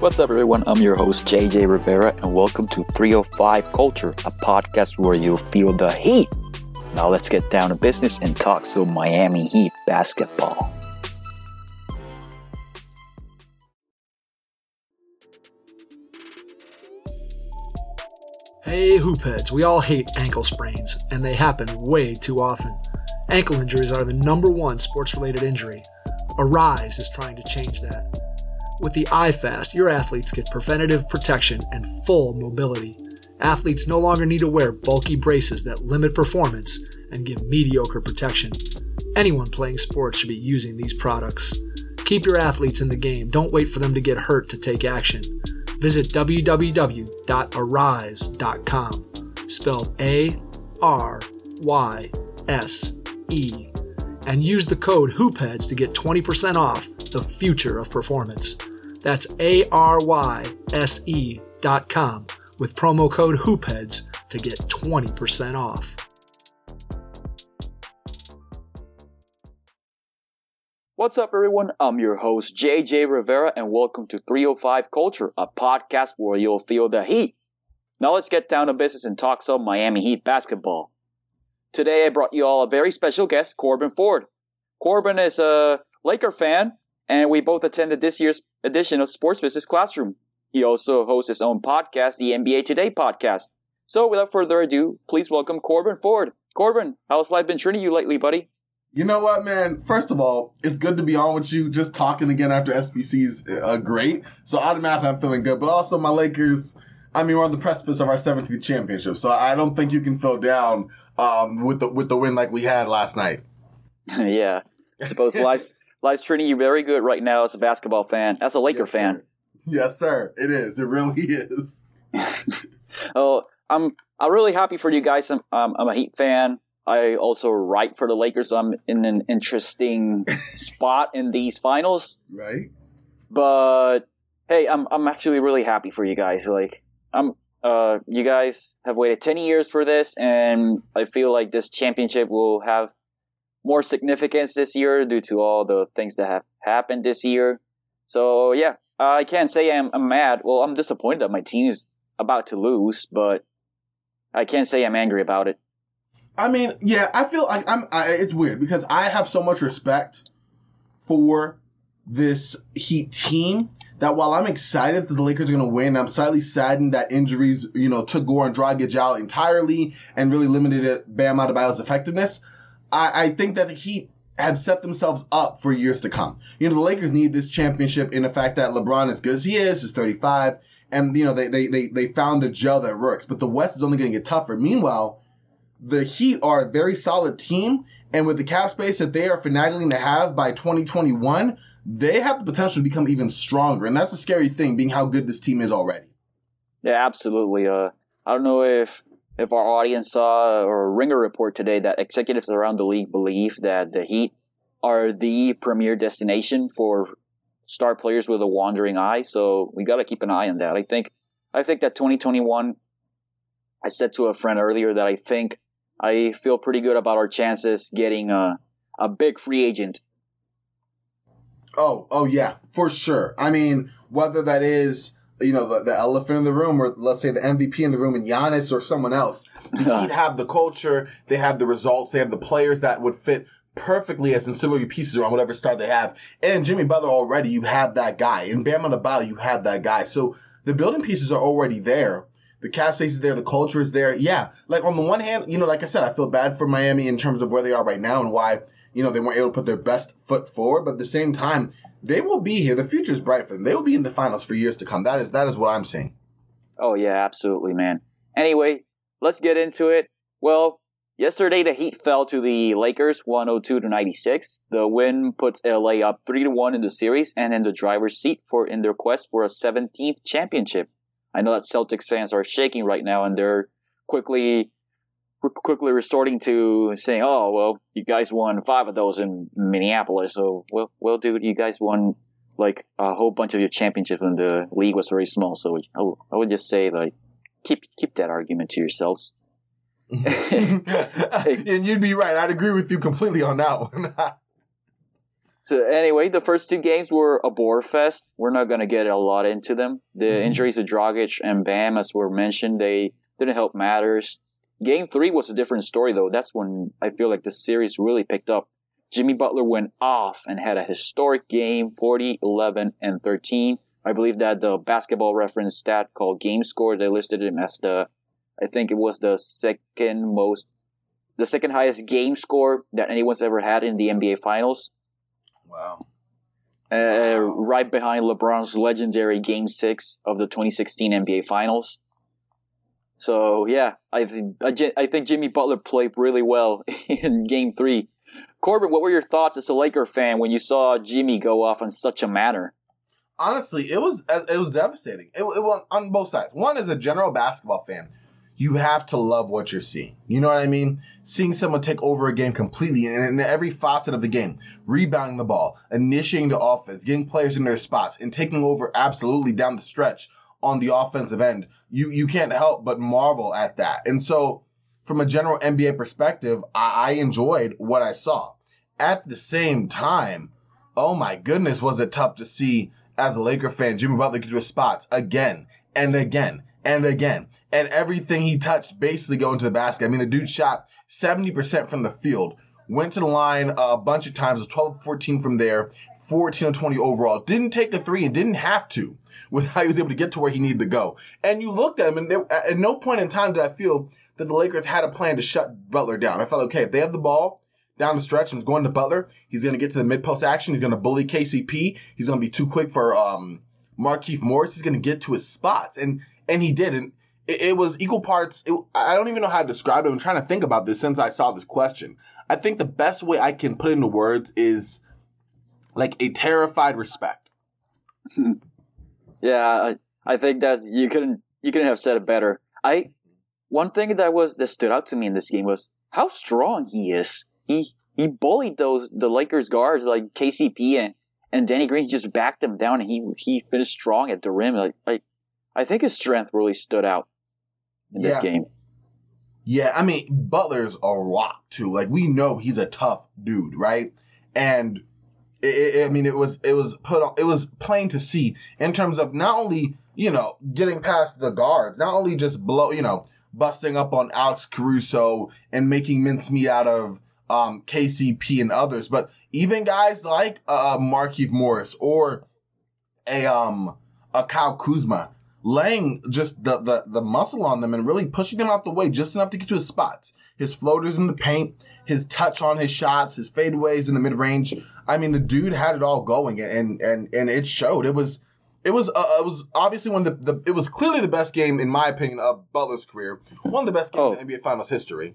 What's up, everyone? I'm your host, JJ Rivera, and welcome to 305 Culture, a podcast where you'll feel the heat. Now, let's get down to business and talk some Miami Heat basketball. Hey, hoopheads, we all hate ankle sprains, and they happen way too often. Ankle injuries are the number one sports related injury. Aryse is trying to change that. With the iFast, your athletes get preventative protection and full mobility. Athletes no longer need to wear bulky braces that limit performance and give mediocre protection. Anyone playing sports should be using these products. Keep your athletes in the game. Don't wait for them to get hurt to take action. Visit www.aryse.com, spelled A R Y S E, and use the code HOOPHEADS to get 20% off the future of performance. That's A R Y S E dot com with promo code HOOPHEADS to get 20% off. What's up, everyone? I'm your host, JJ Rivera, and welcome to 305 Culture, a podcast where you'll feel the heat. Now, let's get down to business and talk some Miami Heat basketball. Today, I brought you all a very special guest, Corban Ford. Corban is a Laker fan, and we both attended this year's edition of Sports Business Classroom. He also hosts his own podcast, the NBA Today podcast. So, without further ado, please welcome Corban Ford. Corban, how's life been treating you lately, buddy? You know what, man? First of all, it's good to be on with you. Just talking again after SBC's uh, great. So automatically, I'm feeling good. But also, my Lakers. I mean, we're on the precipice of our 17th championship, so I don't think you can feel down um, with the with the win like we had last night. yeah, I suppose life's life's treating you very good right now as a basketball fan, as a Laker Yes, fan. sir. Yes, sir. It is. It really is. Oh, I'm I'm really happy for you guys. I'm um, I'm a Heat fan. I also write for the Lakers. So I'm in an interesting spot in these finals. Right? But hey, I'm I'm actually really happy for you guys. Like I'm uh you guys have waited 10 years for this and I feel like this championship will have more significance this year due to all the things that have happened this year. So yeah, I can't say I'm, I'm mad. Well, I'm disappointed that my team is about to lose, but I can't say I'm angry about it. I mean, yeah, I feel like I'm. I, it's weird because I have so much respect for this Heat team that while I'm excited that the Lakers are going to win, I'm slightly saddened that injuries, you know, took Goran Dragic out entirely and really limited it, Bam Adebayo's effectiveness. I, I think that the Heat have set themselves up for years to come. You know, the Lakers need this championship in the fact that LeBron, as good as he is, is 35, and you know they they they, they found a gel that works. But the West is only going to get tougher. Meanwhile, the Heat are a very solid team, and with the cap space that they are finagling to have by 2021, they have the potential to become even stronger. And that's a scary thing, being how good this team is already. Yeah, absolutely. Uh, I don't know if if our audience saw or Ringer report today that executives around the league believe that the Heat are the premier destination for star players with a wandering eye. So we got to keep an eye on that. I think I think that 2021. I said to a friend earlier that I think I feel pretty good about our chances getting a a big free agent. Oh, oh yeah, for sure. I mean, whether that is you know the, the elephant in the room, or let's say the MVP in the room, and Giannis or someone else, the Heat have the culture, they have the results, they have the players that would fit perfectly as ancillary pieces around whatever star they have. And Jimmy Butler already, you have that guy. And Bam Adebayo, you have that guy. So the building pieces are already there. The cap space is there. The culture is there. Yeah. Like on the one hand, you know, like I said, I feel bad for Miami in terms of where they are right now and why, you know, they weren't able to put their best foot forward. But at the same time, they will be here. The future is bright for them. They will be in the finals for years to come. That is that is what I'm saying. Oh yeah, absolutely, man. Anyway, let's get into it. Well, yesterday the Heat fell to the Lakers 102 to 96. The win puts LA up 3 to 1 in the series and in the driver's seat for in their quest for a 17th championship. I know that Celtics fans are shaking right now and they're quickly quickly resorting to saying, "Oh, well, you guys won 5 of those in Minneapolis." So, well, well dude, you guys won like a whole bunch of your championships when the league was very small. So I would- I would just say like keep keep that argument to yourselves. and you'd be right. I'd agree with you completely on that one. So anyway, the first two games were a bore fest. We're not gonna get a lot into them. The Mhm. injuries of Dragic and Bam, as were mentioned, they didn't help matters. Game three was a different story though. That's when I feel like the series really picked up. Jimmy Butler went off and had a historic game, 40, 11, and 13. I believe that the basketball reference stat called game score, they listed him as the, I think it was the second most, the second highest game score that anyone's ever had in the NBA finals. Wow. Uh, right behind LeBron's legendary Game Six of the 2016 NBA Finals. So yeah, I think I, think Jimmy Butler played really well in Game Three. Corban, what were your thoughts as a Laker fan when you saw Jimmy go off in such a manner? honestly, it was it was devastating. It, it was on both sides. One, is a general basketball fan, you have to love what you're seeing. You know what I mean? Seeing someone take over a game completely and in every facet of the game, rebounding the ball, initiating the offense, getting players in their spots, and taking over absolutely down the stretch on the offensive end. You you can't help but marvel at that. And so, from a general NBA perspective, I, I enjoyed what I saw. At the same time, oh my goodness, was it tough to see as a Laker fan, Jimmy Butler get to his spots again and again and again. And everything he touched basically going to the basket. I mean, the dude shot 70% from the field, went to the line uh, a bunch of times, was 12 14 from there, 14 or 20 overall. Didn't take the three and didn't have to with how he was able to get to where he needed to go. And you looked at him, and there, at no point in time did I feel that the Lakers had a plan to shut Butler down. I felt okay, if they have the ball, down the stretch and is going to Butler. He's going to get to the mid post action. He's going to bully KCP. He's going to be too quick for um, Markieff Morris. He's going to get to his spots, and and he did. And it, it was equal parts. It, I don't even know how to describe it. I'm trying to think about this since I saw this question. I think the best way I can put it into words is like a terrified respect. Yeah, I, I think that you couldn't you couldn't have said it better. I one thing that was that stood out to me in this game was how strong he is. He he bullied those the Lakers guards like KCP and, and Danny Green. He just backed them down and he he finished strong at the rim. Like I I think his strength really stood out in this game. Yeah, I mean Butler's a rock too. Like we know he's a tough dude, right? And it, it, I mean it was it was put on, it was plain to see in terms of not only you know getting past the guards, not only just blow you know busting up on Alex Caruso and making mincemeat out of um, KCP and others, but even guys like uh, Markieff Morris or a um a Kyle Kuzma laying just the, the the muscle on them and really pushing them out the way just enough to get to his spots. His floaters in the paint, his touch on his shots, his fadeaways in the mid range. I mean, the dude had it all going, and and and it showed. It was. It was uh, it was obviously one of the, the it was clearly the best game in my opinion of Butler's career. One of the best games Oh. in NBA Finals history.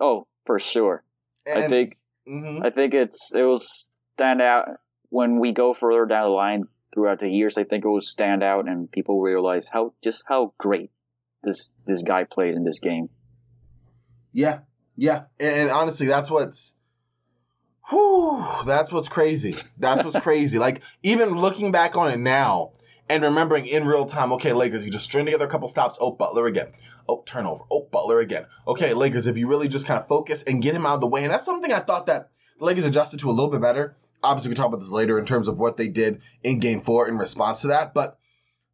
Oh, for sure. I And- think mhm. I think it's it will stand out when we go further down the line throughout the years. I think it will stand out and people realize how just how great this this guy played in this game. Yeah, yeah, and, and honestly, that's what's, whew, that's what's crazy. That's what's crazy. Like even looking back on it now and remembering in real time, okay, Lakers, you just string together a couple stops. Oh, Butler again. Oh, turnover. Oh, Butler again. Okay, Lakers, if you really just kind of focus and get him out of the way, and that's something I thought that the Lakers adjusted to a little bit better. Obviously, we can talk about this later in terms of what they did in Game Four in response to that, but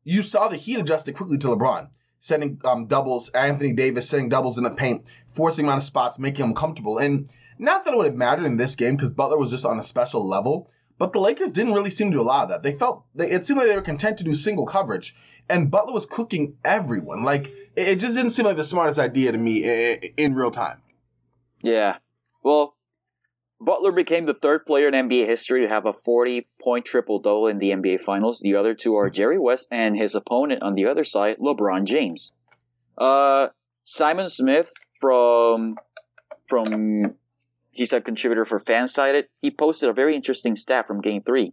you saw the Heat adjusted quickly to LeBron, sending um, doubles, Anthony Davis sending doubles in the paint, forcing him out of spots, making him comfortable. And not that it would have mattered in this game because Butler was just on a special level, but the Lakers didn't really seem to allow that. They felt they, it seemed like they were content to do single coverage, and Butler was cooking everyone. Like it, it just didn't seem like the smartest idea to me in, in real time. Yeah. Well, Butler became the third player in NBA history to have a 40 point triple double in the NBA Finals. The other two are Jerry West and his opponent on the other side, LeBron James. Uh, Simon Smith from from he's a contributor for Fansided. He posted a very interesting stat from Game Three.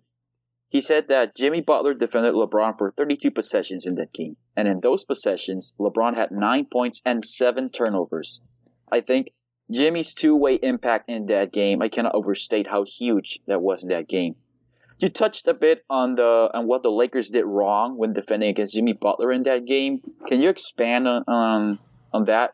He said that Jimmy Butler defended LeBron for 32 possessions in that game, and in those possessions, LeBron had nine points and seven turnovers. I think Jimmy's two-way impact in that game, I cannot overstate how huge that was in that game. You touched a bit on the on what the Lakers did wrong when defending against Jimmy Butler in that game. Can you expand on on, on that?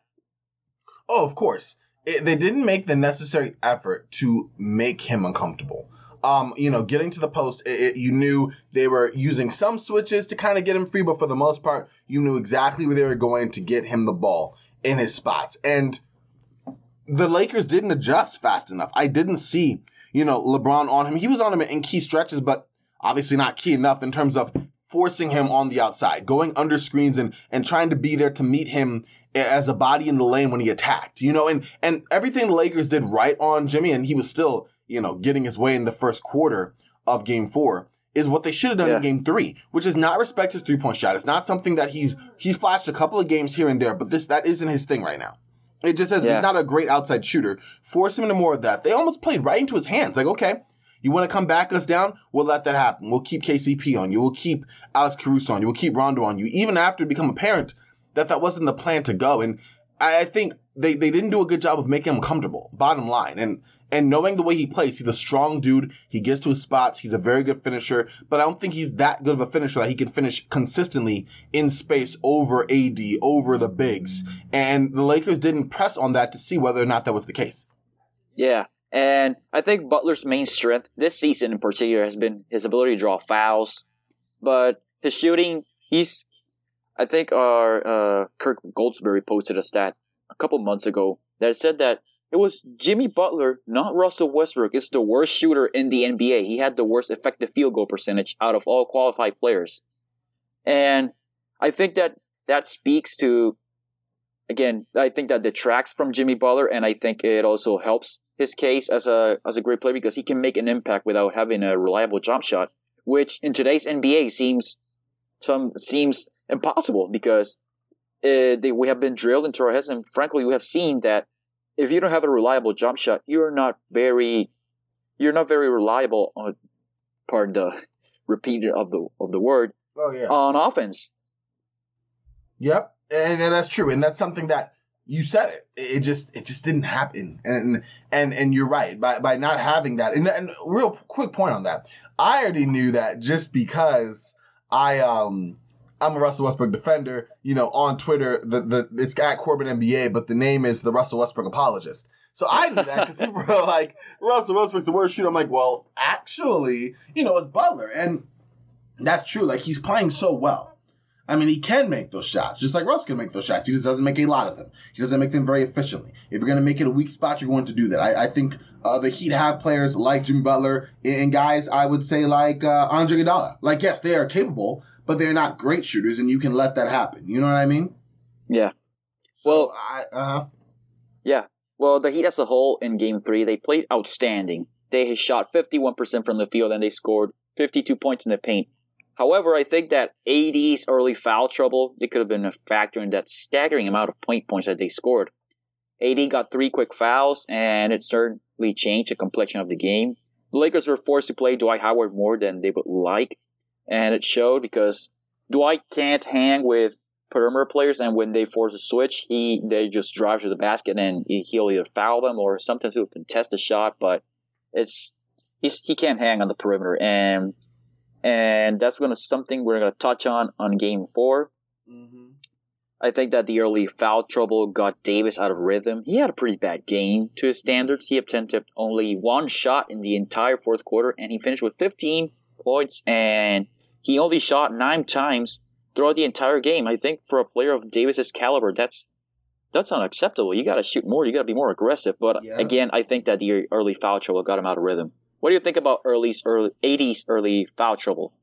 Oh, of course. It, they didn't make the necessary effort to make him uncomfortable. Um, you know, getting to the post, it, it, you knew they were using some switches to kind of get him free, but for the most part, you knew exactly where they were going to get him the ball in his spots. And the Lakers didn't adjust fast enough. I didn't see, you know, LeBron on him. He was on him in key stretches, but obviously not key enough in terms of forcing him on the outside, going under screens and and trying to be there to meet him as a body in the lane when he attacked. You know, and and everything the Lakers did right on Jimmy, and he was still, you know, getting his way in the first quarter of game four. Is what they should have done Yeah. in game three, which is not respect his three point shot. It's not something that he's he's flashed a couple of games here and there, but this that isn't his thing right now. It just says Yeah. he's not a great outside shooter. Force him into more of that. They almost played right into his hands. Like, okay, you want to come back us down? We'll let that happen. We'll keep KCP on you. We'll keep Alex Caruso on you. We'll keep Rondo on you. Even after it become apparent that that wasn't the plan to go. And I, I think they, they didn't do a good job of making him comfortable. Bottom line. And and knowing the way he plays, he's a strong dude. He gets to his spots. He's a very good finisher. But I don't think he's that good of a finisher that he can finish consistently in space over AD, over the bigs. And the Lakers didn't press on that to see whether or not that was the case. Yeah. And I think Butler's main strength this season in particular has been his ability to draw fouls. But his shooting, he's, I think our uh, Kirk Goldsberry posted a stat a couple months ago that said that it was Jimmy Butler, not Russell Westbrook, is the worst shooter in the NBA. He had the worst effective field goal percentage out of all qualified players. And I think that that speaks to, again, I think that detracts from Jimmy Butler, and I think it also helps his case as a as a great player because he can make an impact without having a reliable jump shot, which in today's NBA seems some seems impossible because uh, they, we have been drilled into our heads, and frankly, we have seen that if you don't have a reliable jump shot, you're not very you're not very reliable on pardon the repeated of the of the word Oh yeah. on offense. Yep, and, and that's true, and that's something that you said it. It just it just didn't happen, and and and you're right by by not having that. And, and real quick point on that, I already knew that just because I um. I'm a Russell Westbrook defender. You know, on Twitter, the, the it's at Corban NBA, but the name is the Russell Westbrook apologist. So I knew that because people were like, Russell Westbrook's the worst shooter. I'm like, well, actually, you know, it's Butler, and that's true. Like he's playing so well. I mean, he can make those shots, just like Russ can make those shots. He just doesn't make a lot of them. He doesn't make them very efficiently. If you're going to make it a weak spot, you're going to do that. I, I think uh, the Heat have players like Jimmy Butler and guys I would say like uh, Andre Iguodala. Like, yes, they are capable, but they're not great shooters, and you can let that happen. You know what I mean? Yeah. So Well- I, uh, Yeah. Well, the Heat as a whole in Game Three, they played outstanding. They shot 51% from the field and they scored 52 points in the paint. However, I think that AD's early foul trouble, it could have been a factor in that staggering amount of point points that they scored. AD got three quick fouls, and it certainly changed the complexion of the game. The Lakers were forced to play Dwight Howard more than they would like, and it showed because Dwight can't hang with perimeter players, and when they force a switch, he they just drive to the basket and he- he'll either foul them or sometimes he'll contest a shot, but it's he's, he can't hang on the perimeter, and and that's gonna something we're gonna touch on on game four. mhm. I think that the early foul trouble got Davis out of rhythm. He had a pretty bad game to his standards. He attempted only one shot in the entire fourth quarter, and he finished with 15 points, and he only shot nine times throughout the entire game. I think for a player of Davis's caliber, that's that's unacceptable. You got to shoot more. You got to be more aggressive. But Yeah. again, I think that the early foul trouble got him out of rhythm. What do you think about early's early 80s early foul trouble?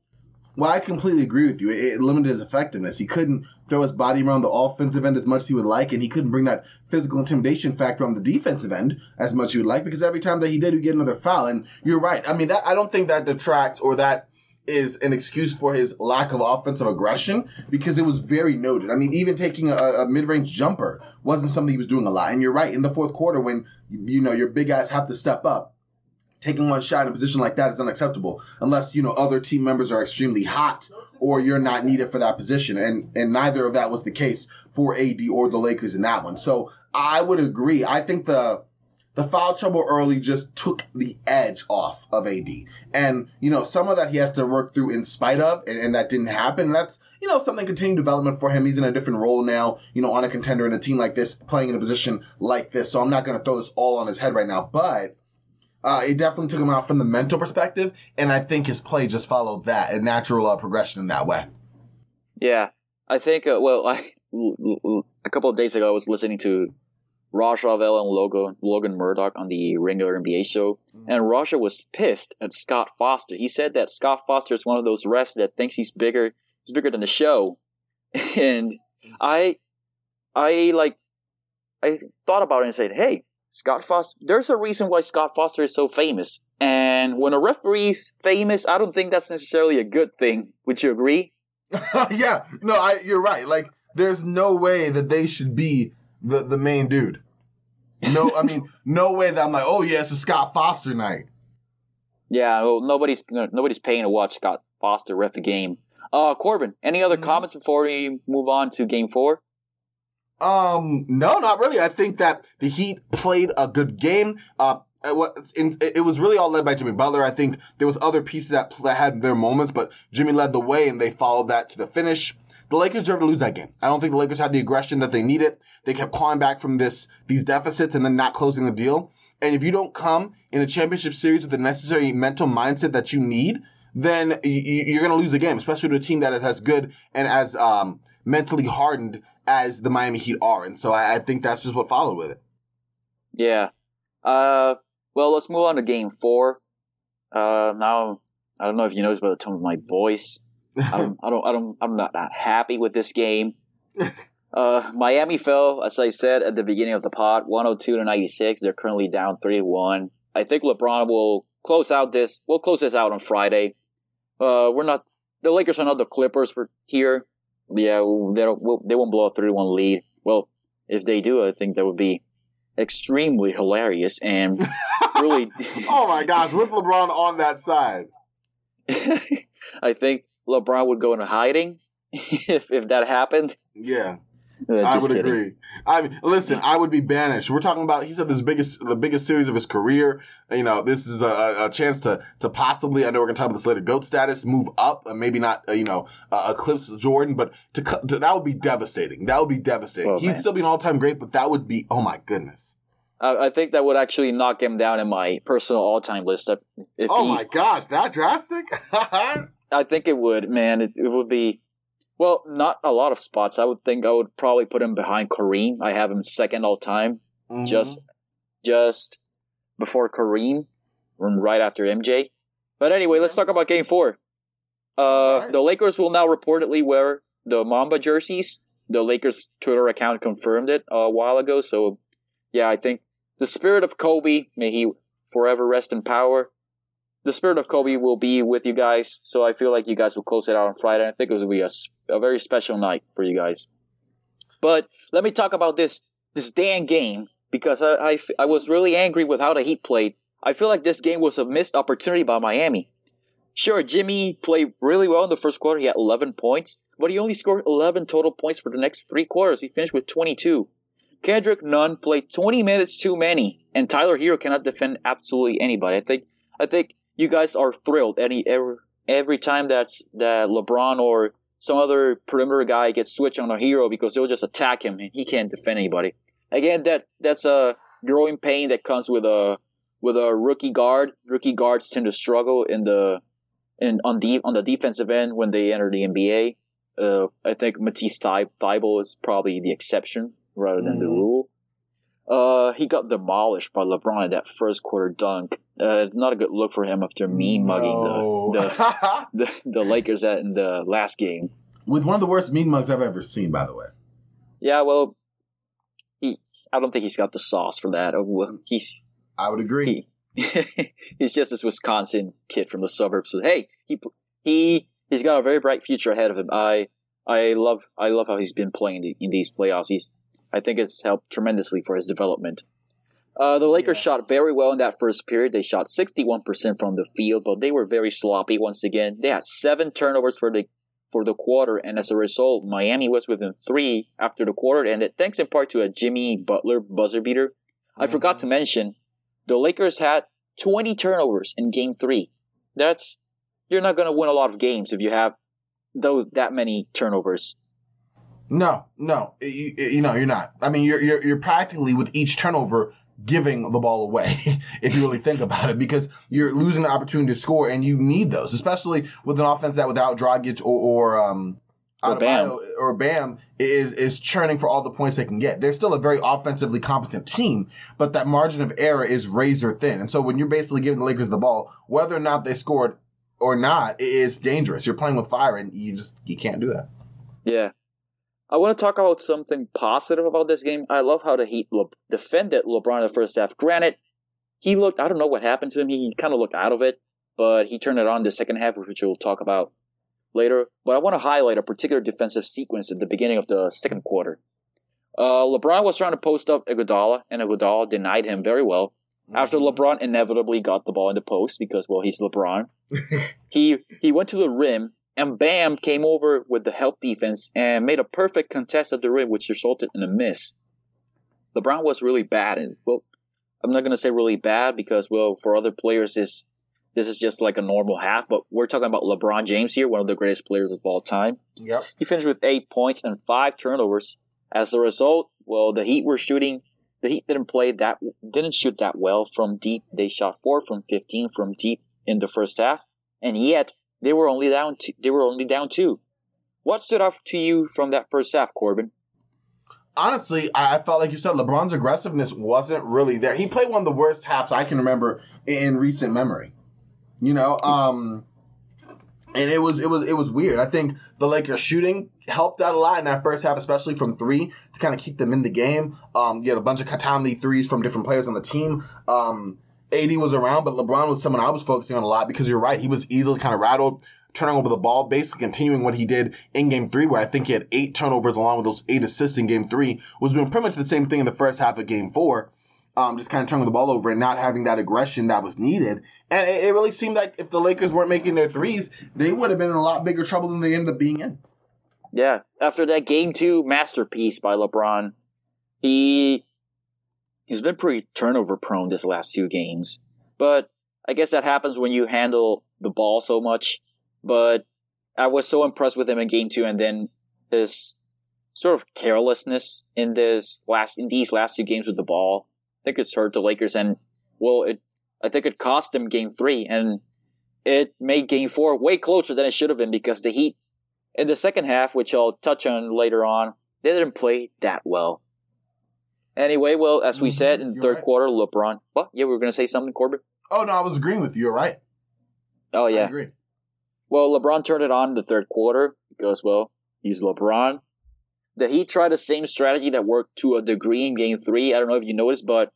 Well, I completely agree with you. It, it limited his effectiveness. He couldn't throw his body around the offensive end as much as he would like, and he couldn't bring that physical intimidation factor on the defensive end as much as he would like because every time that he did, he'd get another foul. And you're right. I mean, that I don't think that detracts or that is an excuse for his lack of offensive aggression because it was very noted. I mean, even taking a, a mid-range jumper wasn't something he was doing a lot. And you're right. In the fourth quarter, when you know your big guys have to step up, taking one shot in a position like that is unacceptable unless you know other team members are extremely hot or you're not needed for that position. And and neither of that was the case for AD or the Lakers in that one. So I would agree. I think the the foul trouble early just took the edge off of AD and you know some of that he has to work through in spite of and, and that didn't happen. That's you know something continued development for him. He's in a different role now you know on a contender in a team like this playing in a position like this. So I'm not going to throw this all on his head right now. But Uh, it definitely took him out from the mental perspective, and I think his play just followed that, a natural uh, progression in that way. Yeah, I think. Uh, well, I a couple of days ago I was listening to Raja Bell and Logan Logan Murdock on the Ringer NBA show, mm-hmm. and Raja was pissed at Scott Foster. He said that Scott Foster is one of those refs that thinks he's bigger. He's bigger than the show, and I, I like, I thought about it and said, "Hey, Scott Foster. There's a reason why Scott Foster is so famous. And when a referee's famous, I don't think that's necessarily a good thing. Would you agree? yeah, no, I, you're right. Like, there's no way that they should be the, the main dude. No, I mean, no way that I'm like, oh yeah, it's a Scott Foster night. Yeah, well, nobody's nobody's paying to watch Scott Foster ref a game. Uh, Corban, any other mm-hmm. comments before we move on to Game Four? Um, no, not really. I think that the Heat played a good game. Uh, it was really all led by Jimmy Butler. I think there was other pieces that, had their moments, but Jimmy led the way and they followed that to the finish. The Lakers deserve to lose that game. I don't think the Lakers had the aggression that they needed. They kept clawing back from this these deficits and then not closing the deal. And if you don't come in a championship series with the necessary mental mindset that you need, then you're going to lose the game, especially to a team that is as good and as um, mentally hardened as the Miami Heat are. And so I, I think that's just what followed with it. Yeah. Uh, well, let's move on to game four. Uh, now, I don't know if you noticed by the tone of my voice. I don't, I don't, I don't, I'm not, not happy with this game. Uh, Miami fell, as I said at the beginning of the pod, 102 to 96. They're currently down 3 to 1. I think LeBron will close out this. We'll close this out on Friday. Uh, we're not, the Lakers are not the Clippers for here yeah, they they won't blow a three-one lead. Well, if they do, I think that would be extremely hilarious and really. oh my gosh, with LeBron on that side, I think LeBron would go into hiding if if that happened. Yeah. Uh, I would kidding. agree. I mean, listen, I would be banished. We're talking about he said this biggest the biggest series of his career. You know, this is a, a chance to to possibly. I know we're gonna talk about this later. Goat status, move up, uh, maybe not. Uh, you know, uh, eclipse Jordan, but to, to, that would be devastating. That would be devastating. Oh, He'd man. still be an all time great, but that would be oh my goodness. I, I think that would actually knock him down in my personal all time list. If oh he, my gosh, that drastic? I think it would, man. It, it would be well, not a lot of spots. I would think I would probably put him behind Kareem. I have him second all time, mm-hmm. just just before Kareem, right after MJ. But anyway, let's talk about Game Four. Uh, right. The Lakers will now reportedly wear the Mamba jerseys. The Lakers Twitter account confirmed it a while ago. So, yeah, I think the spirit of Kobe, may he forever rest in power, the spirit of Kobe will be with you guys. So I feel like you guys will close it out on Friday. I think it will be a, a very special night for you guys. But let me talk about this this damn game because I, I, I was really angry with how the Heat played. I feel like this game was a missed opportunity by Miami. Sure, Jimmy played really well in the first quarter. He had 11 points, but he only scored 11 total points for the next three quarters. He finished with 22. Kendrick Nunn played 20 minutes too many, and Tyler Herro cannot defend absolutely anybody. I think I think you guys are thrilled any every, every time that's that LeBron or some other perimeter guy gets switched on a Herro because they'll just attack him and he can't defend anybody. Again, that that's a growing pain that comes with a with a rookie guard. Rookie guards tend to struggle in the in on the on the defensive end when they enter the NBA. Uh, I think Matisse Thybulle is probably the exception rather than mm. the rule. Uh, he got demolished by LeBron in that first quarter dunk. Uh, it's not a good look for him after mean mugging no. the, the, the, the Lakers at in the last game. With one of the worst mean mugs I've ever seen, by the way. Yeah, well, he I don't think he's got the sauce for that. Oh, he's I would agree. He, he's just this Wisconsin kid from the suburbs. So, hey, he he he's got a very bright future ahead of him. I I love I love how he's been playing in these playoffs. He's I think it's helped tremendously for his development. Uh, the Lakers yeah. shot very well in that first period. They shot 61% from the field, but they were very sloppy once again. They had seven turnovers for the for the quarter, and as a result, Miami was within three after the quarter ended, thanks in part to a Jimmy Butler buzzer beater. Mm-hmm. I forgot to mention, the Lakers had 20 turnovers in game three. That's, you're not going to win a lot of games if you have those, that many turnovers. No, no, you, you know, you're not. I mean, you're, you're, you're practically with each turnover giving the ball away, if you really think about it, because you're losing the opportunity to score, and you need those, especially with an offense that without Dragic or, or um, Or Bam. Or Bam is is churning for all the points they can get. They're still a very offensively competent team, but that margin of error is razor thin. And so when you're basically giving the Lakers the ball, whether or not they scored or not, it is dangerous. You're playing with fire, and you just you can't do that. Yeah. I want to talk about something positive about this game. I love how the Heat Le- defended LeBron in the first half. Granted, he looked, I don't know what happened to him. He kind of looked out of it, but he turned it on the second half, which we'll talk about later. But I want to highlight a particular defensive sequence at the beginning of the second quarter. Uh, LeBron was trying to post up Iguodala, and Iguodala denied him very well. After Mm-hmm. LeBron inevitably got the ball in the post because, well, he's LeBron, he he went to the rim and Bam came over with the help defense and made a perfect contest at the rim, which resulted in a miss. LeBron was really bad, and well, I'm not gonna say really bad because, well, for other players, this this is just like a normal half. But we're talking about LeBron James here, one of the greatest players of all time. Yep. He finished with eight points and five turnovers. As a result, well, the Heat were shooting. The Heat didn't play that, didn't shoot that well from deep. They shot four from fifteen from deep in the first half, and yet they were only down. Two, they were only down two. What stood out to you from that first half, Corban? honestly, I felt like you said LeBron's aggressiveness wasn't really there. He played one of the worst halves I can remember in recent memory. You know, um, and it was it was it was weird. I think the Lakers shooting helped out a lot in that first half, especially from three to kind of keep them in the game. Um, you had a bunch of timely threes from different players on the team. Um, AD was around, but LeBron was someone I was focusing on a lot because you're right, he was easily kind of rattled turning over the ball, basically continuing what he did in game three, where I think he had eight turnovers along with those eight assists in game three, was doing pretty much the same thing in the first half of game four. Um, just kind of turning the ball over and not having that aggression that was needed. And it, it really seemed like if the Lakers weren't making their threes, they would have been in a lot bigger trouble than they ended up being in. Yeah, after that game two masterpiece by LeBron, he he's been pretty turnover prone this last two games. But I guess that happens when you handle the ball so much. But I was so impressed with him in game two and then his sort of carelessness in this last in these last two games with the ball. I think it's hurt the Lakers and well it I think it cost them game three and it made game four way closer than it should have been because the Heat in the second half, which I'll touch on later on, they didn't play that well. Anyway, well, as we Mhm, said in the you're third right. quarter, LeBron. What? Yeah, we were going to say something, Corban? Oh no, I was agreeing with you. You're right. Oh, I yeah. agree. Well, LeBron turned it on in the third quarter because, well, he's LeBron. The Heat tried the same strategy that worked to a degree in game three. I don't know if you noticed, but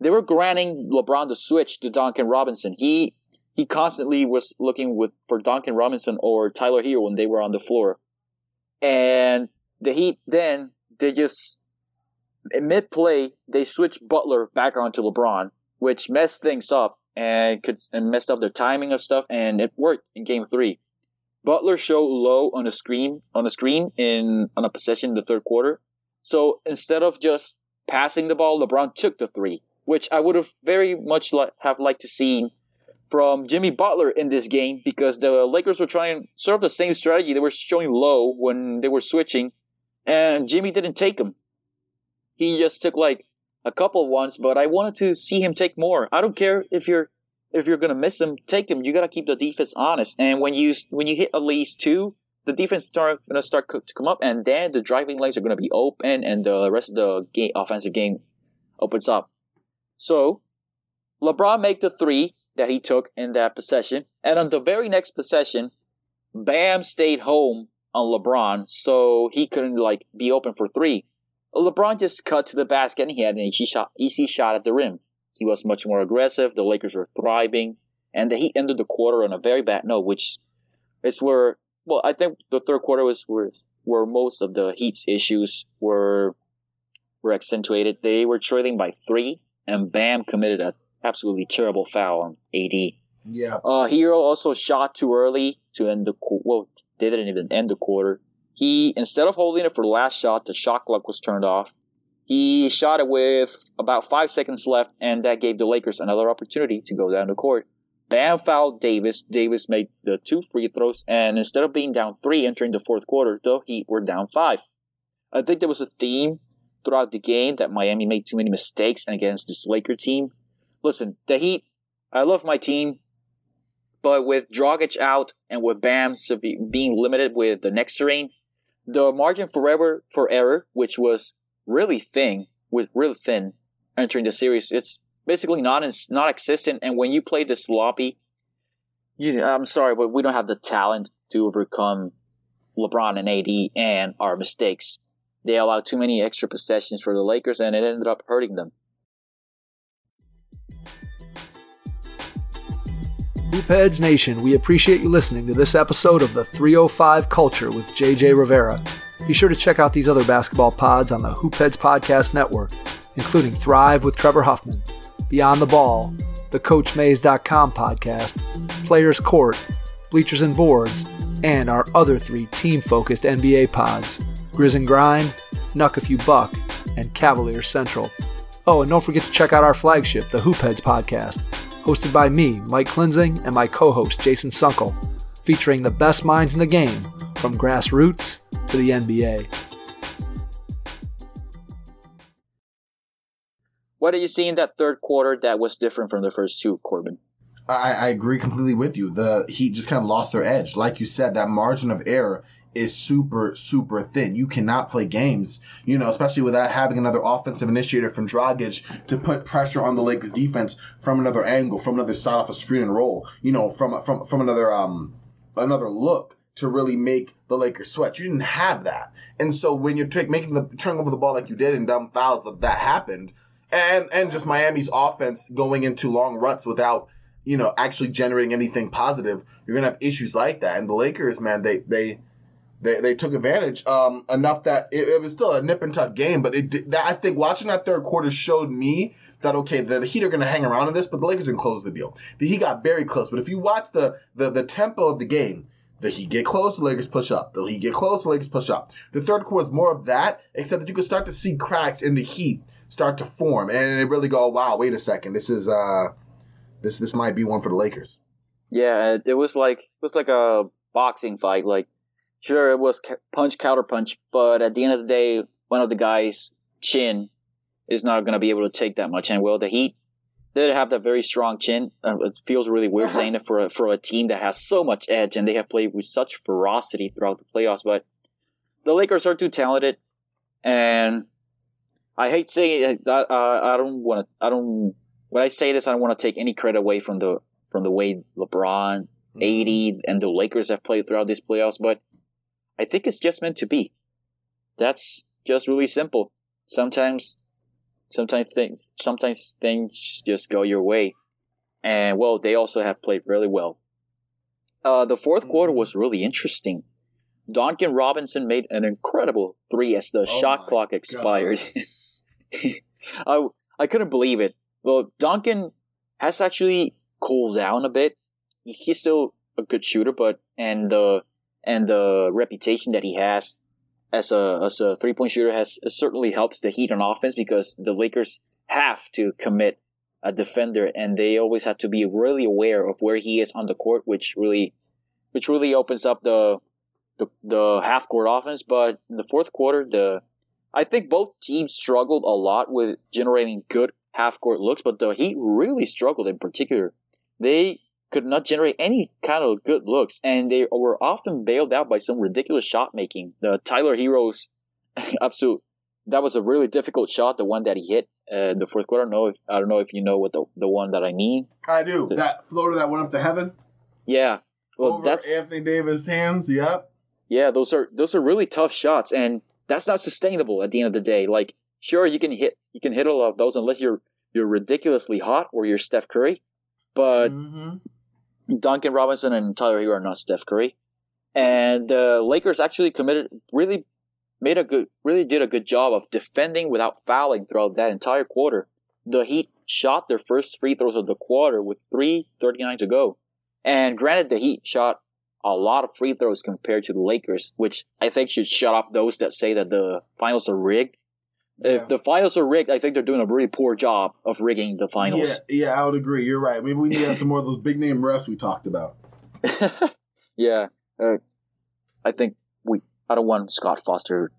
they were granting LeBron the switch to Duncan Robinson. He he constantly was looking with for Duncan Robinson or Tyler Herro when they were on the floor. And the Heat then they just in mid play they switched Butler back onto LeBron, which messed things up and could and messed up their timing of stuff, and it worked in Game Three. Butler showed low on a screen on the screen in on a possession in the third quarter. So instead of just passing the ball, LeBron took the three, which I would have very much li- have liked to see from Jimmy Butler in this game because the Lakers were trying sort of the same strategy. They were showing low when they were switching, and Jimmy didn't take them. He just took like a couple ones, but I wanted to see him take more. I don't care if you're if you're gonna miss him, take him. You gotta keep the defense honest. And when you when you hit at least two, the defense start gonna start to come up, and then the driving lanes are gonna be open, and the rest of the game offensive game opens up. So LeBron made the three that he took in that possession, and on the very next possession, Bam stayed home on LeBron, so he couldn't like be open for three. LeBron just cut to the basket and he had an easy shot, easy shot at the rim. He was much more aggressive. The Lakers were thriving, and the Heat ended the quarter on a very bad note, which is where well, I think the third quarter was where where most of the Heat's issues were were accentuated. They were trailing by three, and Bam committed a absolutely terrible foul on AD. Yeah. Uh, Herro also shot too early to end the well. They didn't even end the quarter. He instead of holding it for the last shot, the shot clock was turned off. He shot it with about five seconds left, and that gave the Lakers another opportunity to go down the court. Bam fouled Davis. Davis made the two free throws, and instead of being down three entering the fourth quarter, the Heat were down five. I think there was a theme throughout the game that Miami made too many mistakes against this Laker team. Listen, the Heat, I love my team, but with Dragic out and with Bam being limited with the next terrain, the margin for error, for error, which was really thin, with really thin entering the series, it's basically non non existent. And when you play the sloppy, you I'm sorry, but we don't have the talent to overcome LeBron and AD and our mistakes. They allowed too many extra possessions for the Lakers, and it ended up hurting them. Hoopheads Nation, we appreciate you listening to this episode of the 305 Culture with JJ Rivera. Be sure to check out these other basketball pods on the Hoopheads Podcast Network, including Thrive with Trevor Huffman, Beyond the Ball, the CoachMaze.com podcast, Players Court, Bleachers and Boards, and our other three team focused NBA pods Grizz and Grind, Knuck If You Buck, and Cavaliers Central. Oh, and don't forget to check out our flagship, the Hoopheads Podcast hosted by me, Mike Klinzing, and my co host, Jason Sunkel, featuring the best minds in the game from grassroots to the NBA. What did you see in that third quarter that was different from the first two, Corban? I, I agree completely with you. The Heat just kind of lost their edge. Like you said, that margin of error is super, super thin. You cannot play games, you know, especially without having another offensive initiator from Dragic to put pressure on the Lakers defense from another angle, from another side off a screen and roll, you know, from from from another um another look to really make the Lakers sweat. You didn't have that, and so when you're t- making the turning over the ball like you did and dumb fouls, that that happened, and and just Miami's offense going into long ruts without you know actually generating anything positive, you're gonna have issues like that. And the Lakers, man, they they they, they took advantage um, enough that it, it, was still a nip and tuck game. But it that, I think watching that third quarter showed me that okay, the, the Heat are going to hang around in this, but the Lakers didn't close the deal. The Heat got very close. But if you watch the the, the tempo of the game, the Heat get close, the Lakers push up. The Heat get close, the Lakers push up. The third quarter is more of that, except that you can start to see cracks in the Heat start to form, and it really go, wow, wait a second, this is uh, this this might be one for the Lakers. Yeah, it was like it was like a boxing fight. Like sure it was punch counter punch, but at the end of the day, one of the guys' chin is not going to be able to take that much. And well, the Heat did have that very strong chin. Uh, it feels really weird uh-huh. saying it for a, for a team that has so much edge and they have played with such ferocity throughout the playoffs. But the Lakers are too talented, and I hate saying it. I, I, I don't want to. I don't. When I say this, I don't want to take any credit away from the from the way LeBron. AD, and the Lakers have played throughout these playoffs. But I think it's just meant to be. That's just really simple. Sometimes, sometimes things, sometimes things just go your way. And well, they also have played really well. Uh, the fourth quarter was really interesting. Duncan Robinson made an incredible three as the oh shot clock expired. I, I couldn't believe it. Well, Duncan has actually cooled down a bit. He's still a good shooter, but and the and the reputation that he has as a as a three point shooter has certainly helps the Heat on offense because the Lakers have to commit a defender and they always have to be really aware of where he is on the court, which really which really opens up the the, the half court offense. But in the fourth quarter, the I think both teams struggled a lot with generating good half court looks, but the Heat really struggled in particular. They could not generate any kind of good looks, and they were often bailed out by some ridiculous shot making. The Tyler Herro's absolute that was a really difficult shot, the one that he hit uh, in the fourth quarter. I don't know if I don't know if you know what the the one that I mean. I do. The, that floater that went up to heaven. Yeah. Well, Over that's Anthony Davis' hands. Yep. Yeah, those are those are really tough shots, and that's not sustainable at the end of the day. Like, sure, you can hit you can hit a lot of those unless you're you're ridiculously hot or you're Steph Curry, but mm-hmm. Duncan Robinson and Tyler Herro are not Steph Curry. And the Lakers actually committed, really made a good, really did a good job of defending without fouling throughout that entire quarter. The Heat shot their first free throws of the quarter with 3.39 to go. And granted, the Heat shot a lot of free throws compared to the Lakers, which I think should shut up those that say that the finals are rigged. Yeah. If the finals are rigged, I think they're doing a really poor job of rigging the finals. Yeah, yeah, I would agree. You're right. Maybe we need to have some more of those big name refs we talked about. yeah, uh, I think we. I don't want Scott Foster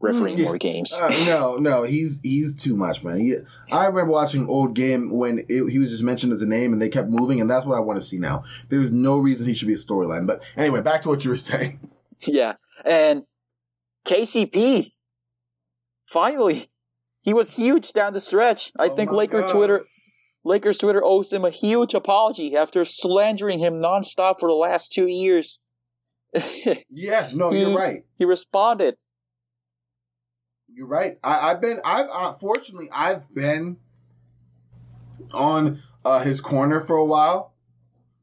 refereeing Mm, yeah. more games. Uh, no, no, he's he's too much, man. He, I remember watching old game when it, he was just mentioned as a name, and they kept moving, and that's what I want to see now. There's no reason he should be a storyline. But anyway, back to what you were saying. yeah, and KCP finally he was huge down the stretch. I Oh think Laker God. Twitter Lakers Twitter owes him a huge apology after slandering him nonstop for the last two years. Yeah, no, He- you're right. he responded. You're right. I, I've been. I've uh, fortunately I've been on uh, his corner for a while,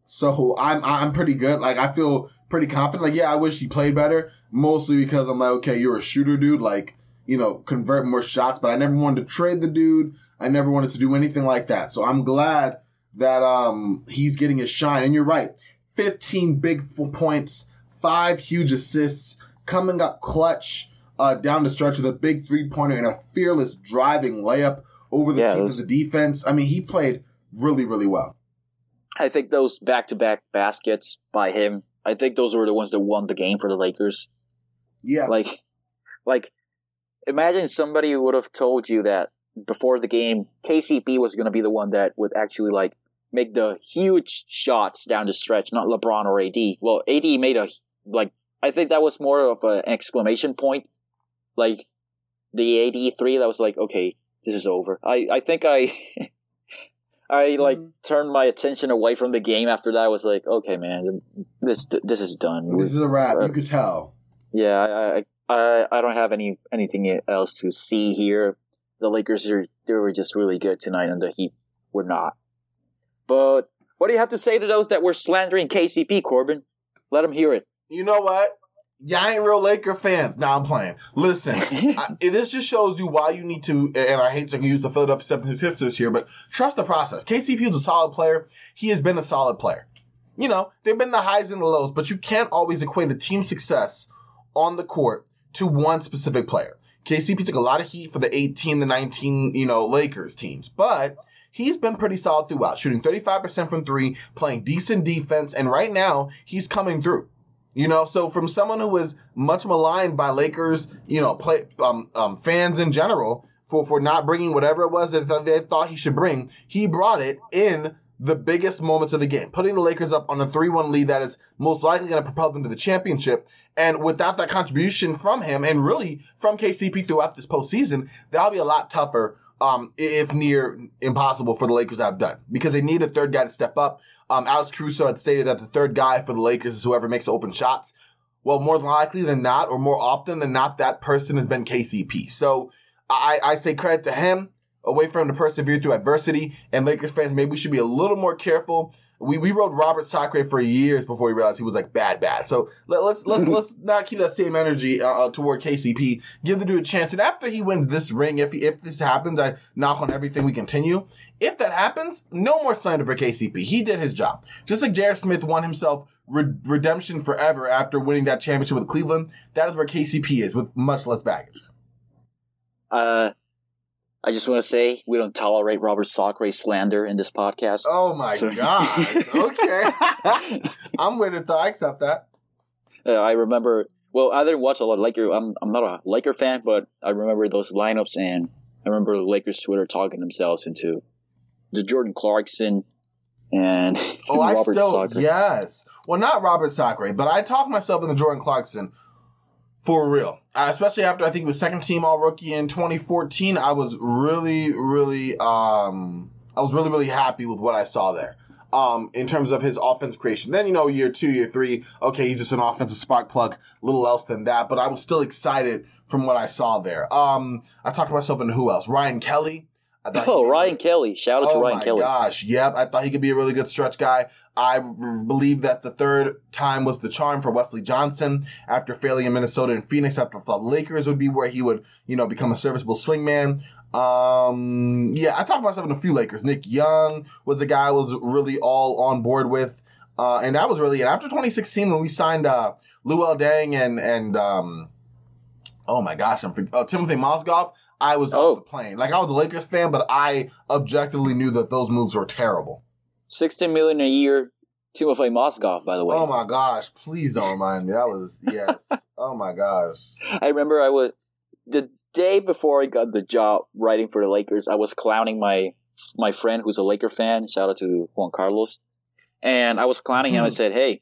so I'm I'm pretty good. Like I feel pretty confident. Like yeah, I wish he played better. Mostly because I'm like, okay, you're a shooter, dude. Like you know, convert more shots. But I never wanted to trade the dude. I never wanted to do anything like that. So I'm glad that um he's getting his shine. And you're right. 15 big points, five huge assists, coming up clutch uh, down the stretch with a big three pointer and a fearless driving layup over the Yeah, teeth those- of the defense. I mean, he played really, really well. I think those back to back baskets by him, I think those were the ones that won the game for the Lakers. Yeah. Like, like, imagine somebody would have told you that before the game, KCP was going to be the one that would actually like make the huge shots down the stretch, not LeBron or AD. Well, AD made a like. I think that was more of a- an exclamation point, like the AD three. That was like, okay, this is over. I I think I. I like Mhm. turned my attention away from the game after that. I was like, okay, man, this this is done. this is a wrap. You could tell. Yeah, I, I I I don't have any anything else to see here. The Lakers are they were just really good tonight, and the Heat were not. But what do you have to say to those that were slandering KCP, Corban? Let them hear it. You know what? Y'all ain't real Laker fans. Now I'm playing. Listen, I, this just shows you why you need to, and I hate to use the Philadelphia 76ers here, but trust the process. KCP is a solid player. He has been a solid player. You know, there have been the highs and the lows, but you can't always equate a team success on the court to one specific player. KCP took a lot of heat for the 18, the 19, you know, Lakers teams, but he's been pretty solid throughout, shooting 35% from three, playing decent defense, and right now he's coming through. You know, so from someone who was much maligned by Lakers, you know, play um, um, fans in general for for not bringing whatever it was that they thought he should bring, he brought it in the biggest moments of the game, putting the Lakers up on a 3-1 lead that is most likely going to propel them to the championship. And without that contribution from him, and really from KCP throughout this postseason, that'll be a lot tougher, um, if near impossible for the Lakers to have done because they need a third guy to step up. Um, Alex Caruso had stated that the third guy for the Lakers is whoever makes open shots. Well, more likely than not, or more often than not, that person has been KCP. So I, I say credit to him, a from for him to persevere through adversity. And Lakers fans, maybe we should be a little more careful. We, we rode Robert Sacre for years before we realized he was like bad, bad. So let, let's let's let's not keep that same energy uh, uh, toward KCP. Give the dude a chance. And after he wins this ring, if he, if this happens, I knock on everything. We continue. If that happens, no more slander for KCP. He did his job. Just like J.R. Smith won himself re- redemption forever after winning that championship with Cleveland, that is where KCP is with much less baggage. Uh, I just want to say we don't tolerate Robert Sacre slander in this podcast. Oh my So- god. Okay. I'm with it though. I accept that. Uh, I remember. Well, I didn't watch a lot of Laker. I'm I'm not a Laker fan, but I remember those lineups, and I remember the Lakers Twitter talking themselves into the Jordan Clarkson and Oh, I Robert still Sacre. yes. Well, not Robert Sacre, but I talked myself into Jordan Clarkson for real. Uh, especially after I think he was second team All Rookie in 2014. I was really, really, um, I was really, really happy with what I saw there. Um, in terms of his offense creation. Then you know, year two, year three, okay, he's just an offensive spark plug, little else than that. But I was still excited from what I saw there. Um, I talked to myself into who else? Ryan Kelly. I thought Oh, was- Ryan Kelly! Shout out to Ryan Kelly. oh my gosh, yep. I thought he could be a really good stretch guy. I believe that the third time was the charm for Wesley Johnson after failing in Minnesota and Phoenix. I thought the Lakers would be where he would, you know, become a serviceable swingman. Um, yeah, I talked myself in a few Lakers. Nick Young was a guy I was really all on board with, uh, and that was really it. After 2016, when we signed uh, Luol Deng and and um, oh my gosh, I'm oh, Timothy Mozgov. I was Oh. off the plane. Like I was a Lakers fan, but I objectively knew that those moves were terrible. Sixteen million a year. Timofey Mozgov, by the way. Oh my gosh, please don't remind me. That was yes. oh my gosh. I remember I was the day before I got the job writing for the Lakers, I was clowning my my friend who's a Laker fan. Shout out to Juan Carlos. And I was clowning him. I hmm. said, "Hey,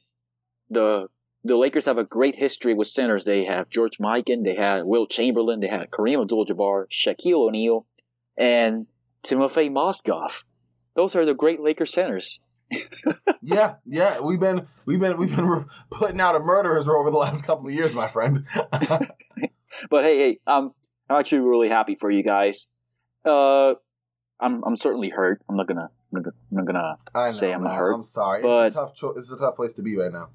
the the Lakers have a great history with centers. They have George Mikan, they had Wilt Chamberlain, they had Kareem Abdul-Jabbar, Shaquille O'Neal, and Timofey Mozgov. Those are the great Lakers centers." yeah, yeah, we've been we've been we've been putting out a murderers row over the last couple of years, my friend. but hey, hey, um, I'm actually really happy for you guys. Uh, I'm I'm certainly hurt. I'm not gonna I'm not, I'm not gonna I say know, I'm not hurt. I'm sorry. but- it's a tough. Cho- it's a tough place to be right now.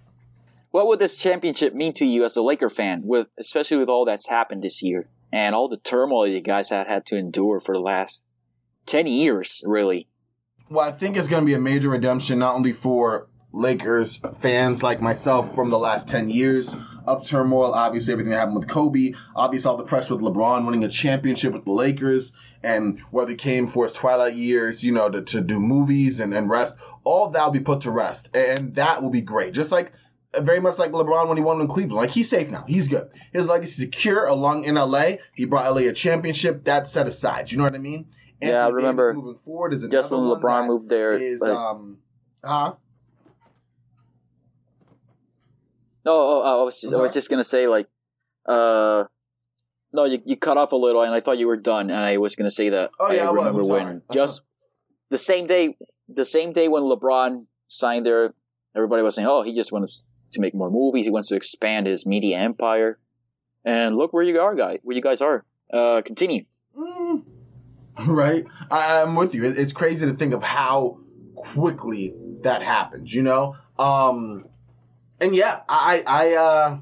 What would this championship mean to you as a Laker fan, with especially with all that's happened this year and all the turmoil you guys had had to endure for the last ten years, really? Well, I think it's going to be a major redemption, not only for Lakers fans like myself from the last 10 years of turmoil. Obviously, everything that happened with Kobe. Obviously, all the pressure with LeBron winning a championship with the Lakers and whether he came for his twilight years, you know, to, to do movies and, and rest. All that will be put to rest. And that will be great. Just like very much like LeBron when he won in Cleveland. Like he's safe now. He's good. His legacy is secure along in LA. He brought LA a championship. That's set aside. You know what I mean? Yeah, I Anthony Davis remember moving forward is Just when LeBron moved there, is like, um huh? no, oh, oh, I was I was just gonna say like, uh, no, you you cut off a little, and I thought you were done, and I was gonna say that. Oh, yeah, I I remember when. Uh-huh. just the same day, the same day when LeBron signed there, everybody was saying, "Oh, he just wants to make more movies. He wants to expand his media empire." And look where you are, guy. Where you guys are. Uh, continue. Mm. Right? I, I'm with you. It, it's crazy to think of how quickly that happens, you know? Um and yeah, I I uh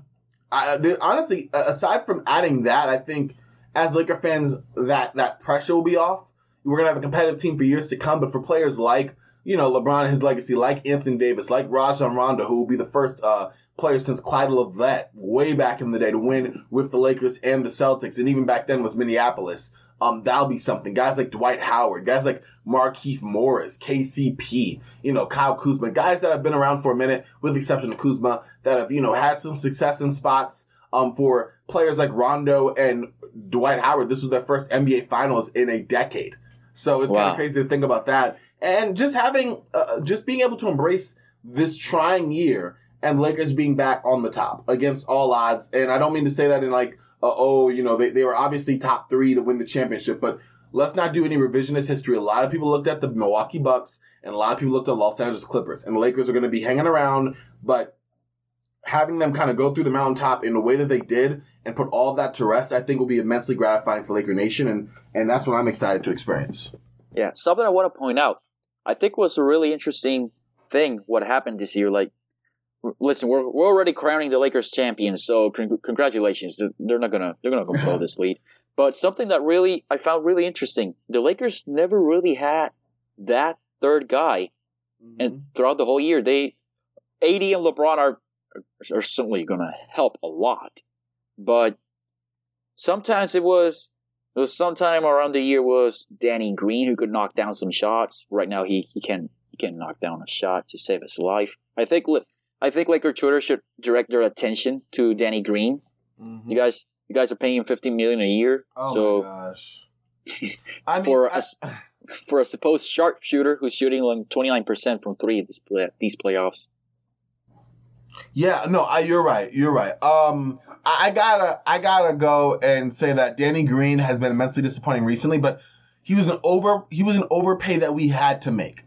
I there- honestly aside from adding that, I think as Laker fans that that pressure will be off. We're gonna have a competitive team for years to come, but for players like you know LeBron and his legacy, like Anthony Davis, like Rajon Rondo, who will be the first uh, player since Clyde Lovellette way back in the day to win with the Lakers and the Celtics, and even back then was Minneapolis. Um, that'll be something. Guys like Dwight Howard, guys like Markieff Morris, KCP, you know, Kyle Kuzma, guys that have been around for a minute, with the exception of Kuzma, that have, you know, had some success in spots. Um, for players like Rondo and Dwight Howard, this was their first NBA finals in a decade. So it's kind of crazy to think about that. And just having, uh, just being able to embrace this trying year and Lakers being back on the top against all odds. And I don't mean to say that in like, uh, oh, you know, they, they were obviously top three to win the championship, but let's not do any revisionist history. A lot of people looked at the Milwaukee Bucks and a lot of people looked at Los Angeles Clippers and the Lakers are going to be hanging around, but having them kind of go through the mountaintop in the way that they did and put all that to rest, I think will be immensely gratifying to Laker Nation. And, and that's what I'm excited to experience. Yeah, something I want to point out. I think was a really interesting thing what happened this year. Like, listen, we're we're already crowning the Lakers champions, so con- congratulations. They're- not gonna they're gonna go blow this lead. But something that really I found really interesting: the Lakers never really had that third guy, mm-hmm. and throughout the whole year, they AD and LeBron are are certainly gonna help a lot, but sometimes it was there was sometime around the year was Danny Green who could knock down some shots. Right now he, he can he can knock down a shot to save his life. I think I think Laker Twitter should direct their attention to Danny Green. Mhm. You guys you guys are paying him fifteen million a year. Oh so my gosh. I mean, For us- for a supposed sharpshooter who's shooting like twenty nine percent from three this play, these playoffs. Yeah, no, I, you're right. You're right. Um, I, gotta, I gotta go and say that Danny Green has been immensely disappointing recently, but he was an over, he was an overpay that we had to make.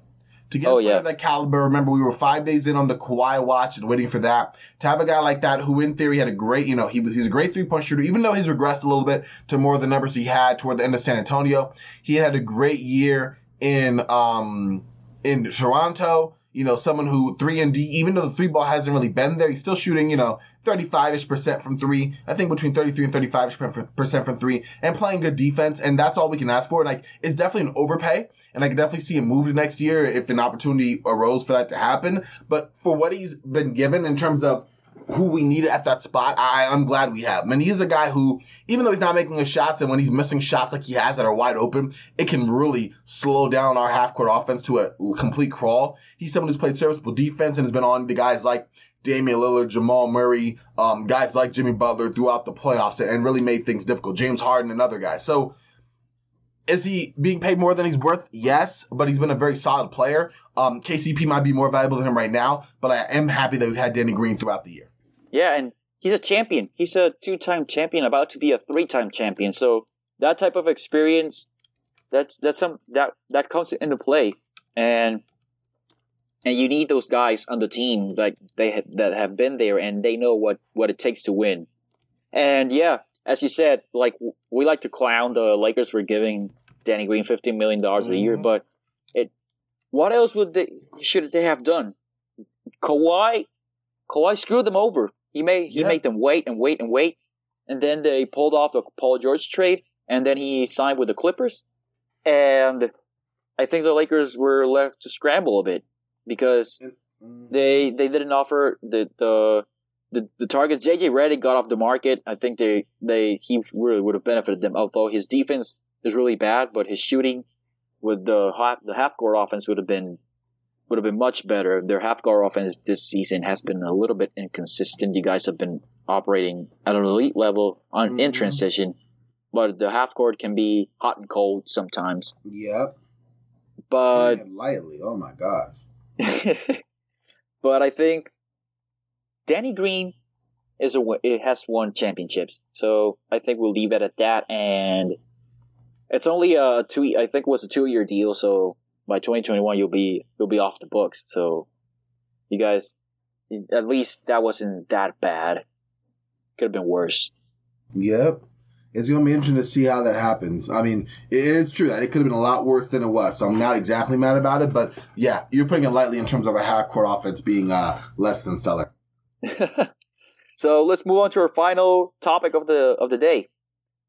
To get Oh, a player yeah. of that caliber, remember we were five days in on the Kawhi watch and waiting for that. To have a guy like that who, in theory, had a great, you know, he was he's a great three point shooter, even though he's regressed a little bit to more of the numbers he had toward the end of San Antonio. He had a great year in um in Toronto. You know, someone who three and D, even though the three ball hasn't really been there, he's still shooting, you know, 35 ish percent from three. I think between 33 and 35 ish percent from three, and playing good defense. And that's all we can ask for. Like, it's definitely an overpay, and I can definitely see him move to next year if an opportunity arose for that to happen. But for what he's been given in terms of who we needed at that spot, I, I'm glad we have. And he's a guy who, even though he's not making his shots, and when he's missing shots like he has that are wide open, it can really slow down our half court offense to a complete crawl. He's someone who's played serviceable defense and has been on the guys like Damian Lillard, Jamal Murray, um, guys like Jimmy Butler throughout the playoffs and really made things difficult. James Harden and other guys. So is he being paid more than he's worth? Yes, but he's been a very solid player. Um, KCP might be more valuable than him right now, but I am happy that we've had Danny Green throughout the year. Yeah, and he's a champion. He's a two-time champion, about to be a three-time champion. So that type of experience, that's that's some that that comes into play, and and you need those guys on the team like they have, that have been there and they know what what it takes to win. And yeah, as you said, like we like to clown the Lakers for giving Danny Green fifteen million dollars mm-hmm. a year, but it what else would they should they have done? Kawhi, Kawhi screwed them over. He made he yeah. made them wait and wait and wait, and then they pulled off the Paul George trade, and then he signed with the Clippers, and I think the Lakers were left to scramble a bit because mm-hmm. they they didn't offer the the the, the target JJ Redick got off the market. I think they they he really would have benefited them. Although his defense is really bad, but his shooting with the the half court offense would have been would have been much better. Their half court offense this season has been a little bit inconsistent. You guys have been operating at an elite level on mm-hmm. in transition, but the half court can be hot and cold sometimes. Yep. But lightly, oh my gosh. but I think Danny Green is a it has won championships, so I think we'll leave it at that. And it's only a two. I think it was a two year deal, so by 2021 you'll be you'll be off the books. So you guys, at least that wasn't that bad. Could have been worse. Yep. It's going to be interesting to see how that happens. I mean, it's true that it could have been a lot worse than it was. So I'm not exactly mad about it, but yeah, you're putting it lightly in terms of a half court offense being uh, less than stellar. so let's move on to our final topic of the of the day.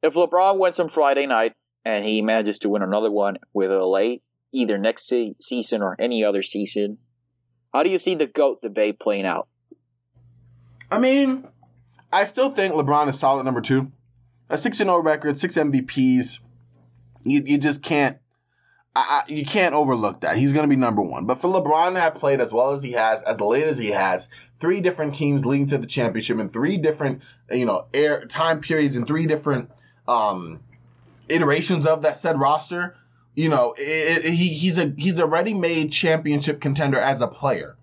If LeBron wins on Friday night and he manages to win another one with LA, either next se- season or any other season, how do you see the GOAT debate playing out? I mean, I still think LeBron is solid number two. A 6 0 record, six MVPs. You, you just can't I, I, you can't overlook that. He's going to be number one. But for LeBron to have played as well as he has, as late as he has, three different teams leading to the championship in three different, you know, air time periods and three different um, iterations of that said roster, you know, it, it, he, he's a he's a ready-made championship contender as a player.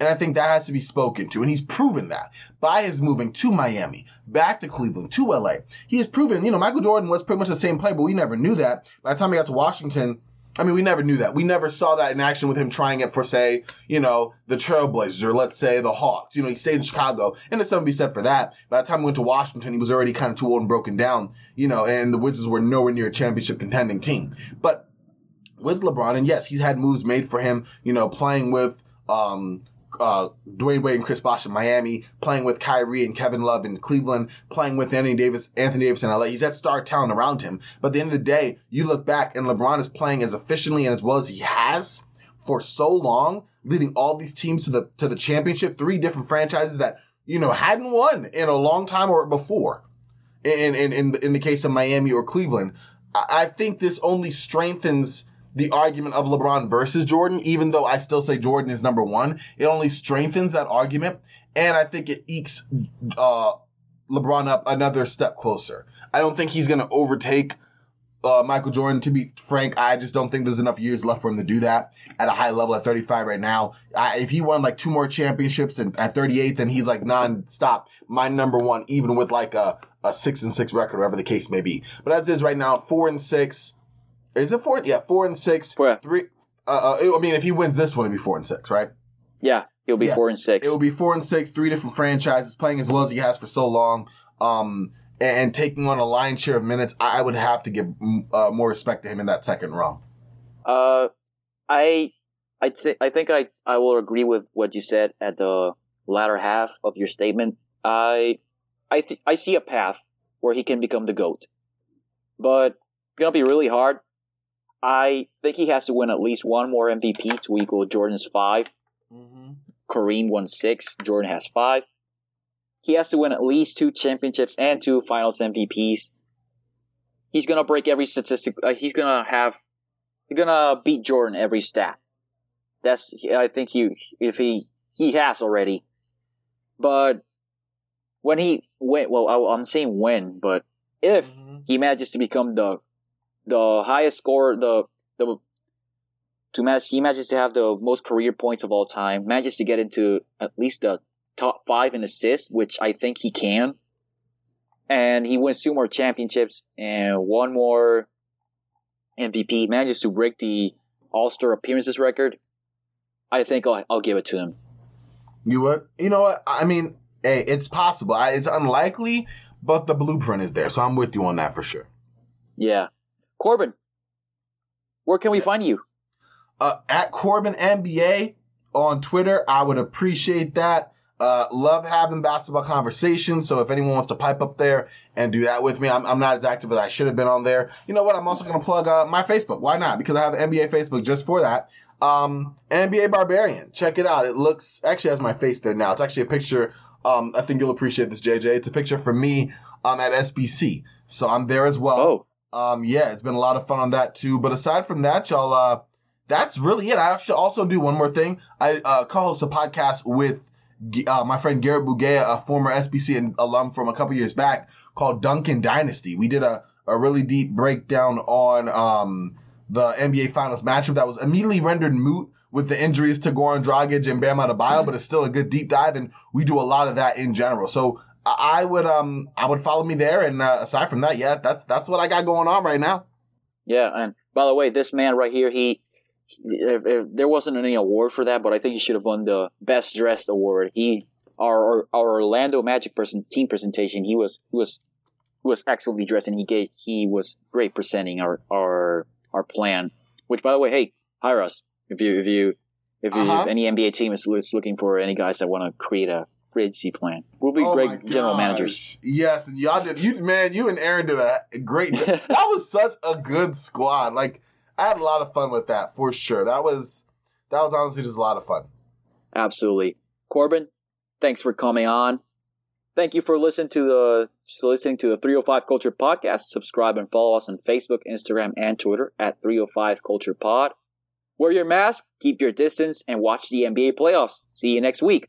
And I think that has to be spoken to. And he's proven that by his moving to Miami, back to Cleveland, to LA. He has proven, you know, Michael Jordan was pretty much the same player, but we never knew that. By the time he got to Washington, I mean, we never knew that. We never saw that in action with him trying it for, say, you know, the Trailblazers or let's say the Hawks. You know, he stayed in Chicago, and there's something to be said for that. By the time he went to Washington, he was already kind of too old and broken down, you know, and the Wizards were nowhere near a championship contending team. But with LeBron, and yes, he's had moves made for him, you know, playing with um, uh, Dwyane Wade and Chris Bosh in Miami, playing with Kyrie and Kevin Love in Cleveland, playing with Anthony Davis, Anthony Davis in LA. He's had star talent around him. But at the end of the day, you look back and LeBron is playing as efficiently and as well as he has for so long, leading all these teams to the to the championship, three different franchises that you know hadn't won in a long time or before. In in in, in the case of Miami or Cleveland, I, I think this only strengthens the argument of LeBron versus Jordan, even though I still say Jordan is number one. It only strengthens that argument, and I think it ekes uh, LeBron up another step closer. I don't think he's going to overtake uh, Michael Jordan. To be frank, I just don't think there's enough years left for him to do that at a high level at 35 right now. I, if he won like two more championships and at 38, then he's like non-stop my number one, even with like a, a six and six record, whatever the case may be. But as is right now, four and six is it four? Yeah, four and six. Four. Three. Uh, uh, I mean, if he wins this one, it'll be four and six, right? Yeah, it'll be yeah. four and six. It will be four and six. Three different franchises playing as well as he has for so long. Um, and taking on a lion's share of minutes, I would have to give uh, more respect to him in that second round. Uh, I, I, th- I think I, I will agree with what you said at the latter half of your statement. I, I, th- I see a path where he can become the goat, but it's gonna be really hard I think he has to win at least one more MVP to equal Jordan's 5 mm-hmm. Kareem won six. Jordan has five. He has to win at least two championships and two Finals MVPs. He's gonna break every statistic. Uh, he's gonna have. He's gonna beat Jordan every stat. That's. I think he. If he. He has already. But when he went, well, I, I'm saying when, but if Mhm. he manages to become the the highest score, the the to match, he manages to have the most career points of all time. Manages to get into at least the top five in assists, which I think he can. And he wins two more championships and one more MVP. Manages to break the All Star appearances record. I think I'll, I'll give it to him. You would? You know what? I mean, hey, it's possible. I, it's unlikely, but the blueprint is there, so I'm with you on that for sure. Yeah, Corban, where can we find you? uh, at Corban NBA on Twitter. I would appreciate that. Uh, love having basketball conversations. So if anyone wants to pipe up there and do that with me, I'm, I'm not as active as I should have been on there. You know what? I'm also going to plug uh, my Facebook. Why not? Because I have the NBA Facebook just for that. Um, NBA Barbarian. Check it out. It looks actually has my face there now. It's actually a picture. Um, I think you'll appreciate this, JJ. It's a picture for me um, at SBC. So I'm there as well. Oh, Um, yeah, it's been a lot of fun on that too. But aside from that, y'all, uh, that's really it. I should also do one more thing. I uh, co-host a podcast with uh, my friend Garrett Bugea, a former SBC and alum from a couple years back, called Duncan Dynasty. We did a, a really deep breakdown on um, the NBA Finals matchup that was immediately rendered moot with the injuries to Goran Dragic and Bam Adebayo, but it's still a good deep dive, and we do a lot of that in general. So I would um I would follow me there, and uh, aside from that, yeah, that's that's what I got going on right now. yeah. And by the way, this man right here, he, if, if there wasn't any award for that, but I think he should have won the best dressed award. He, our our Orlando Magic person team presentation, he was he was he was excellently dressed, and he gave he was great presenting our our our plan. Which, by the way, hey, hire us if you if you if you Uh-huh. if any NBA team is, is looking for any guys that want to create a free agency plan. We'll be Oh great general managers. Yes, and y'all did. You man, you and Aaron did a great. that was such a good squad. Like I had a lot of fun with that for sure. That was that was honestly just a lot of fun. Absolutely. Corban, thanks for coming on. Thank you for listening to the listening to the 305 Culture Podcast. Subscribe and follow us on Facebook, Instagram, and Twitter at 305 Culture Pod. Wear your mask, keep your distance, and watch the NBA playoffs. See you next week.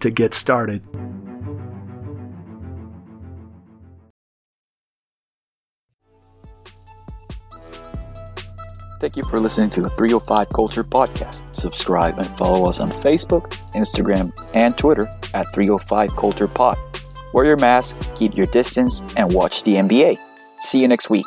to get started. Thank you for listening to the 305 Culture Podcast. Subscribe and follow us on Facebook, Instagram, and Twitter at 305 Culture Pod. Wear your mask, keep your distance, and watch the NBA. See you next week.